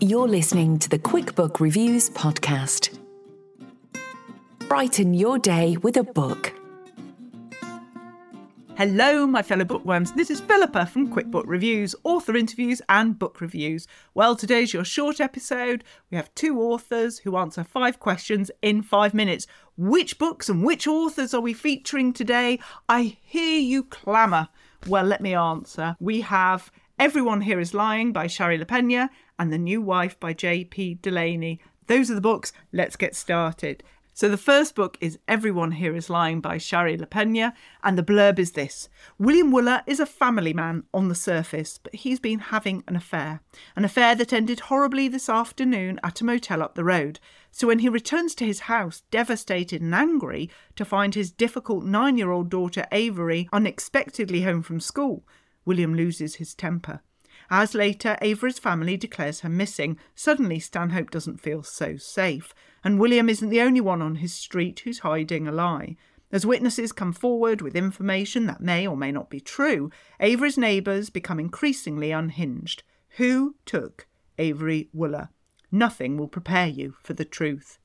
You're listening to the QuickBook Reviews podcast. Brighten your day with a book. Hello, my fellow bookworms. This is Philippa from QuickBook Reviews, author interviews and book reviews. Well, today's your short episode. We have two authors who answer five questions in five minutes. Which books and which authors are we featuring today? I hear you clamour. Well, let me answer. We have Everyone Here Is Lying by Shari Lapena and The New Wife by J.P. Delaney. Those are the books. Let's get started. So the first book is Everyone Here Is Lying by Shari Lapena, and the blurb is this. William Wooler is a family man on the surface, but he's been having an affair. An affair that ended horribly this afternoon at a motel up the road. So when he returns to his house, devastated and angry to find his difficult nine year old daughter Avery unexpectedly home from school, William loses his temper. As later, Avery's family declares her missing, suddenly Stanhope doesn't feel so safe, and William isn't the only one on his street who's hiding a lie. As witnesses come forward with information that may or may not be true, Avery's neighbours become increasingly unhinged. Who took Avery Wooler? Nothing will prepare you for the truth.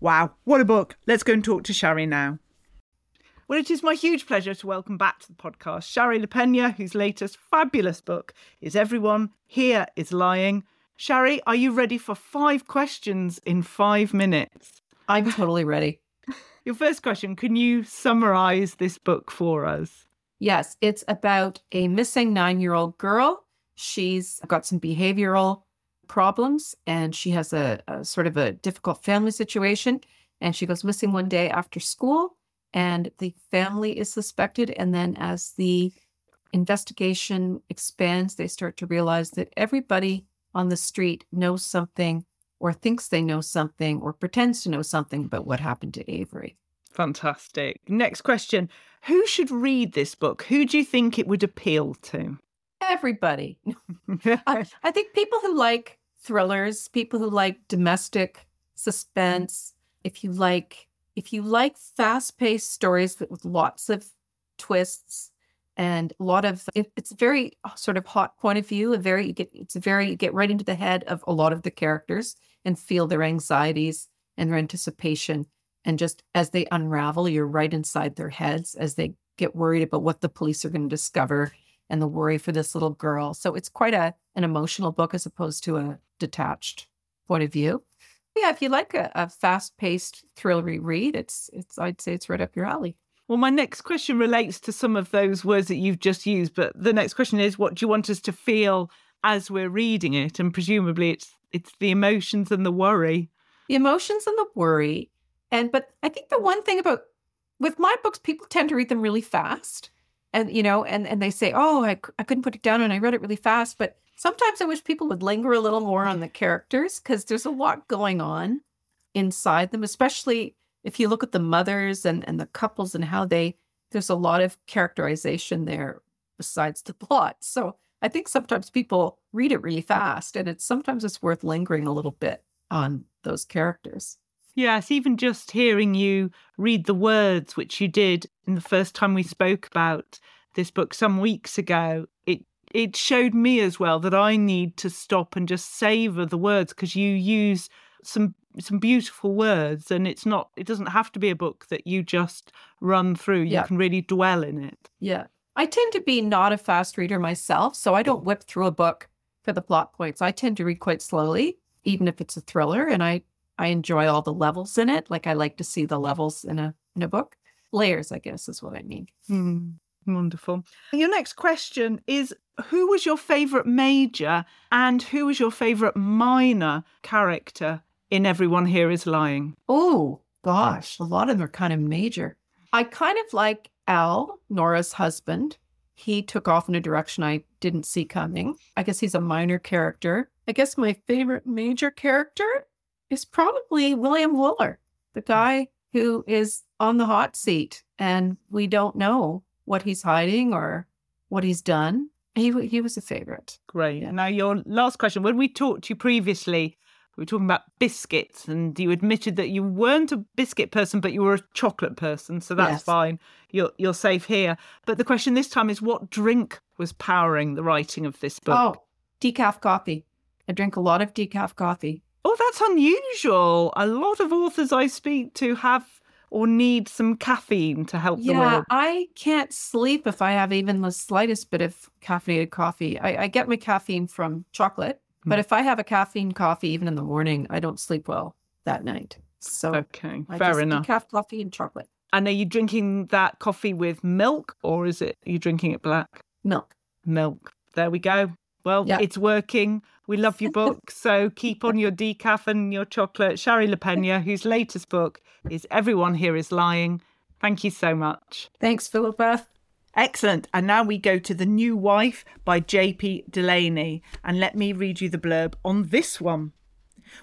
Wow, what a book! Let's go and talk to Shari now. Well, it is my huge pleasure to welcome back to the podcast Shari Lapena, whose latest fabulous book is Everyone Here is Lying. Shari, are you ready for five questions in five minutes? I'm totally ready. Your first question Can you summarize this book for us? Yes, it's about a missing nine year old girl. She's got some behavioral problems and she has a, a sort of a difficult family situation. And she goes missing one day after school and the family is suspected. And then as the investigation expands, they start to realize that everybody on the street knows something or thinks they know something or pretends to know something about what happened to Avery. Fantastic. Next question Who should read this book? Who do you think it would appeal to? Everybody. I, I think people who like thrillers, people who like domestic suspense, if you like if you like fast-paced stories with lots of twists and a lot of it, it's a very uh, sort of hot point of view a very you get it's very you get right into the head of a lot of the characters and feel their anxieties and their anticipation. And just as they unravel you're right inside their heads as they get worried about what the police are going to discover and the worry for this little girl. So it's quite a an emotional book as opposed to a detached point of view yeah, if you like a, a fast-paced thrillery read, it's it's I'd say it's right up your alley. Well, my next question relates to some of those words that you've just used, but the next question is what do you want us to feel as we're reading it? And presumably it's it's the emotions and the worry. The emotions and the worry. And but I think the one thing about with my books, people tend to read them really fast. And you know, and and they say, "Oh, I, I couldn't put it down and I read it really fast." But Sometimes I wish people would linger a little more on the characters because there's a lot going on inside them, especially if you look at the mothers and, and the couples and how they, there's a lot of characterization there besides the plot. So I think sometimes people read it really fast and it's sometimes it's worth lingering a little bit on those characters. Yes, even just hearing you read the words, which you did in the first time we spoke about this book some weeks ago, it it showed me as well that I need to stop and just savor the words because you use some some beautiful words and it's not it doesn't have to be a book that you just run through. You Yeah. can really dwell in it. Yeah. I tend to be not a fast reader myself, so I don't whip through a book for the plot points. I tend to read quite slowly, even if it's a thriller, and I I enjoy all the levels in it. Like I like to see the levels in a in a book. Layers, I guess, is what I mean. Hmm, wonderful. Your next question is who was your favorite major and who was your favorite minor character in Everyone Here Is Lying? Oh gosh, a lot of them are kind of major. I kind of like Al, Nora's husband. He took off in a direction I didn't see coming. I guess he's a minor character. I guess my favorite major character is probably William Wooler, the guy who is on the hot seat and we don't know what he's hiding or what he's done. He he was a favorite. Great. Yeah. Now, your last question. When we talked to you previously, we were talking about biscuits, and you admitted that you weren't a biscuit person, but you were a chocolate person. So that's Yes. fine. You're you're safe here. But the question this time is, what drink was powering the writing of this book? Oh, decaf coffee. I drink a lot of decaf coffee. Oh, that's unusual. A lot of authors I speak to have or need some caffeine to help them Yeah. I can't sleep if I have even the slightest bit of caffeinated coffee. I, I get my caffeine from chocolate, hmm. but if I have a caffeine coffee even in the morning, I don't sleep well that night. So Okay, I fair just enough. Decaf coffee and chocolate And are you drinking that coffee with milk or is it are you drinking it black? milk. Milk. There we go. Well, Yeah. it's working. We love your book. so keep on your decaf and your chocolate. Shari Lapena, whose latest book is Everyone Here Is Lying. Thank you so much. Thanks, Philippa. Excellent. And now we go to The New Wife by J.P. Delaney. And let me read you the blurb on this one.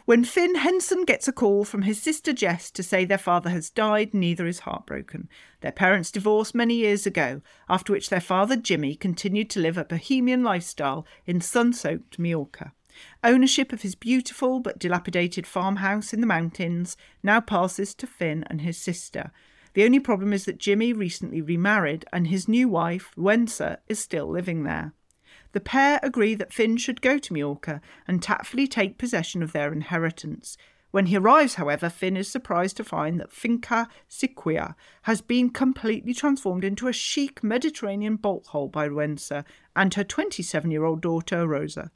When Finn Henson gets a call from his sister Jess to say their father has died, neither is heartbroken. Their parents divorced many years ago, after which their father Jimmy continued to live a bohemian lifestyle in sun soaked Majorca. Ownership of his beautiful but dilapidated farmhouse in the mountains now passes to Finn and his sister. The only problem is that Jimmy recently remarried and his new wife, Wensa, is still living there. The pair agree that Finn should go to Majorca and tactfully take possession of their inheritance. When he arrives, however, Finn is surprised to find that Finca Siquia has been completely transformed into a chic Mediterranean bolt hole by Wensa and her 27 year old daughter, Rosa.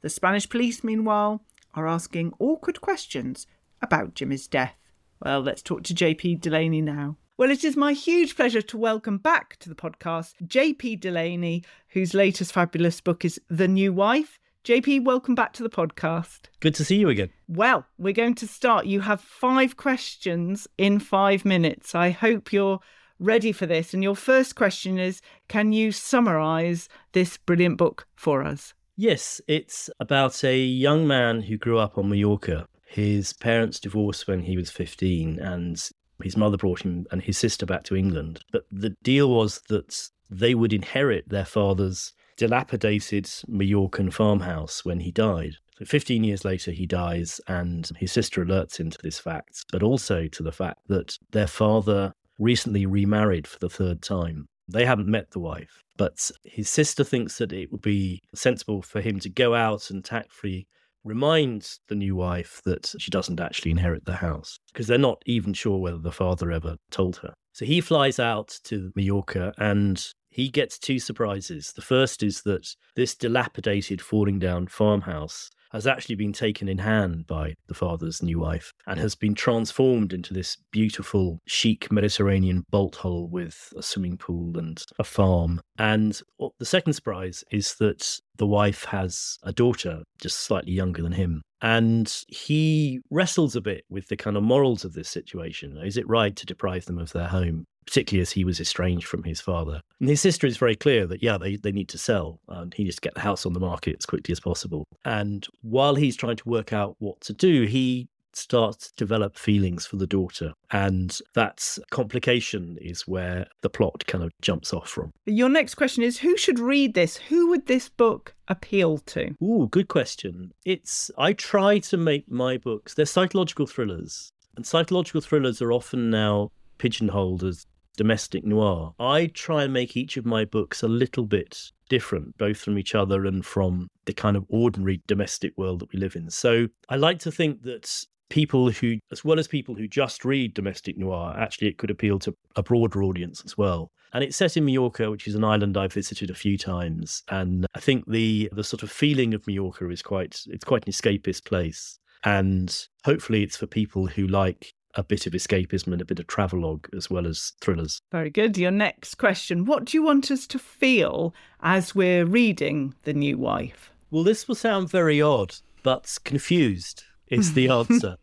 The Spanish police, meanwhile, are asking awkward questions about Jimmy's death. Well, let's talk to JP Delaney now. Well, it is my huge pleasure to welcome back to the podcast JP Delaney, whose latest fabulous book is The New Wife. JP, welcome back to the podcast. Good to see you again. Well, we're going to start. You have five questions in five minutes. I hope you're ready for this. And your first question is Can you summarize this brilliant book for us? Yes, it's about a young man who grew up on Mallorca. His parents divorced when he was 15, and his mother brought him and his sister back to England. But the deal was that they would inherit their father's dilapidated Mallorcan farmhouse when he died. So 15 years later, he dies, and his sister alerts him to this fact, but also to the fact that their father recently remarried for the third time. They haven't met the wife, but his sister thinks that it would be sensible for him to go out and tactfully remind the new wife that she doesn't actually inherit the house because they're not even sure whether the father ever told her. So he flies out to Mallorca and he gets two surprises. The first is that this dilapidated, falling down farmhouse has actually been taken in hand by the father's new wife and has been transformed into this beautiful, chic Mediterranean bolt hole with a swimming pool and a farm. And the second surprise is that the wife has a daughter just slightly younger than him. And he wrestles a bit with the kind of morals of this situation. Is it right to deprive them of their home? Particularly as he was estranged from his father. And his sister is very clear that, yeah, they, they need to sell and he needs to get the house on the market as quickly as possible. And while he's trying to work out what to do, he starts to develop feelings for the daughter. And that complication is where the plot kind of jumps off from. Your next question is Who should read this? Who would this book appeal to? Ooh, good question. It's I try to make my books, they're psychological thrillers. And psychological thrillers are often now pigeonholed as domestic noir. I try and make each of my books a little bit different, both from each other and from the kind of ordinary domestic world that we live in. So I like to think that people who, as well as people who just read domestic noir, actually it could appeal to a broader audience as well. And it's set in Mallorca, which is an island I've visited a few times, and I think the the sort of feeling of Mallorca is quite it's quite an escapist place, and hopefully it's for people who like a bit of escapism and a bit of travelogue as well as thrillers. Very good. Your next question What do you want us to feel as we're reading The New Wife? Well, this will sound very odd, but confused is the answer.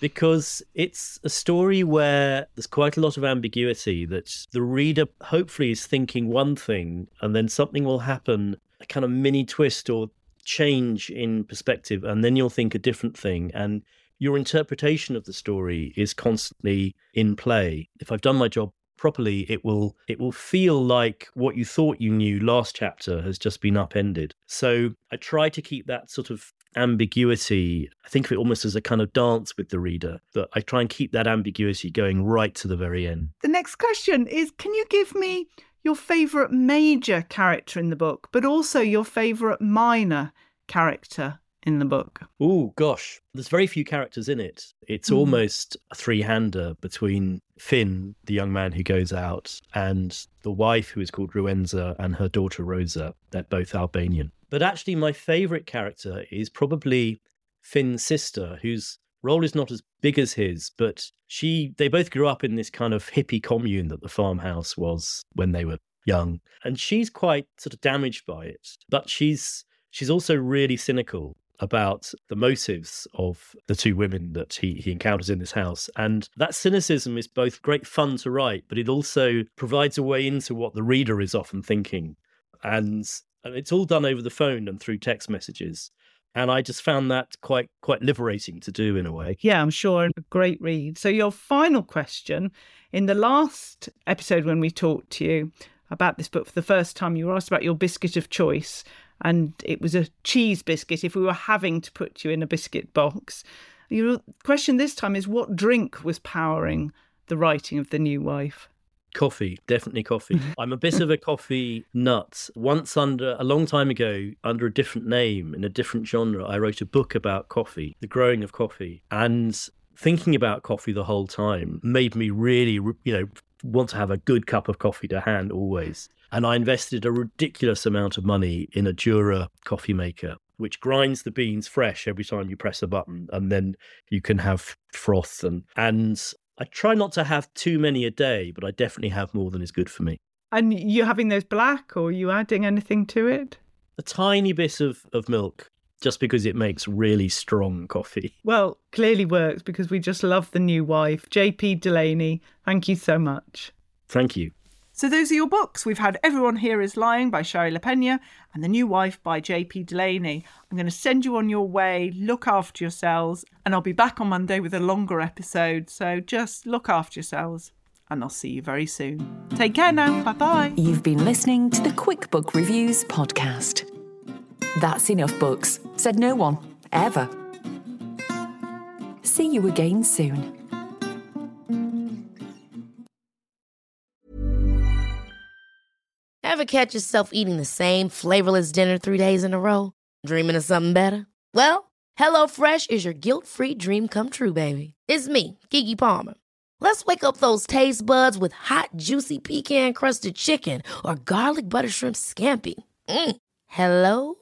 because it's a story where there's quite a lot of ambiguity that the reader hopefully is thinking one thing and then something will happen, a kind of mini twist or change in perspective, and then you'll think a different thing. And your interpretation of the story is constantly in play. If I've done my job properly, it will it will feel like what you thought you knew last chapter has just been upended. So I try to keep that sort of ambiguity. I think of it almost as a kind of dance with the reader, but I try and keep that ambiguity going right to the very end. The next question is Can you give me your favourite major character in the book, but also your favourite minor character in the book? Oh, gosh. There's very few characters in it. It's mm. almost a three hander between Finn, the young man who goes out, and the wife, who is called Ruenza, and her daughter Rosa. They're both Albanian. But actually, my favourite character is probably Finn's sister, whose role is not as big as his, but she they both grew up in this kind of hippie commune that the farmhouse was when they were young. And she's quite sort of damaged by it. But she's she's also really cynical about the motives of the two women that he, he encounters in this house. And that cynicism is both great fun to write, but it also provides a way into what the reader is often thinking. And and it's all done over the phone and through text messages. And I just found that quite quite liberating to do in a way. Yeah, I'm sure. A great read. So your final question in the last episode when we talked to you about this book for the first time, you were asked about your biscuit of choice and it was a cheese biscuit if we were having to put you in a biscuit box. Your question this time is what drink was powering the writing of The New Wife? Coffee, definitely coffee. I'm a bit of a coffee nut. Once, under a long time ago, under a different name in a different genre, I wrote a book about coffee, the growing of coffee. And thinking about coffee the whole time made me really, you know, want to have a good cup of coffee to hand always. And I invested a ridiculous amount of money in a Jura coffee maker, which grinds the beans fresh every time you press a button, and then you can have froth and and I try not to have too many a day, but I definitely have more than is good for me. And you're having those black, or you adding anything to it? A tiny bit of, of milk, just because it makes really strong coffee. Well, clearly works because we just love the new wife. JP Delaney, thank you so much. Thank you. So those are your books. We've had Everyone Here is Lying by Shari Lapena and The New Wife by J.P. Delaney. I'm going to send you on your way. Look after yourselves. And I'll be back on Monday with a longer episode. So just look after yourselves. And I'll see you very soon. Take care now. Bye bye. You've been listening to the Quick Book Reviews podcast. That's enough books, said no one, ever. See you again soon. Ever catch yourself eating the same flavorless dinner three days in a row? Dreaming of something better? Well, HelloFresh is your guilt free dream come true, baby. It's me, Keke Palmer. Let's wake up those taste buds with hot, juicy pecan crusted chicken or garlic butter shrimp scampi. Mm. Hello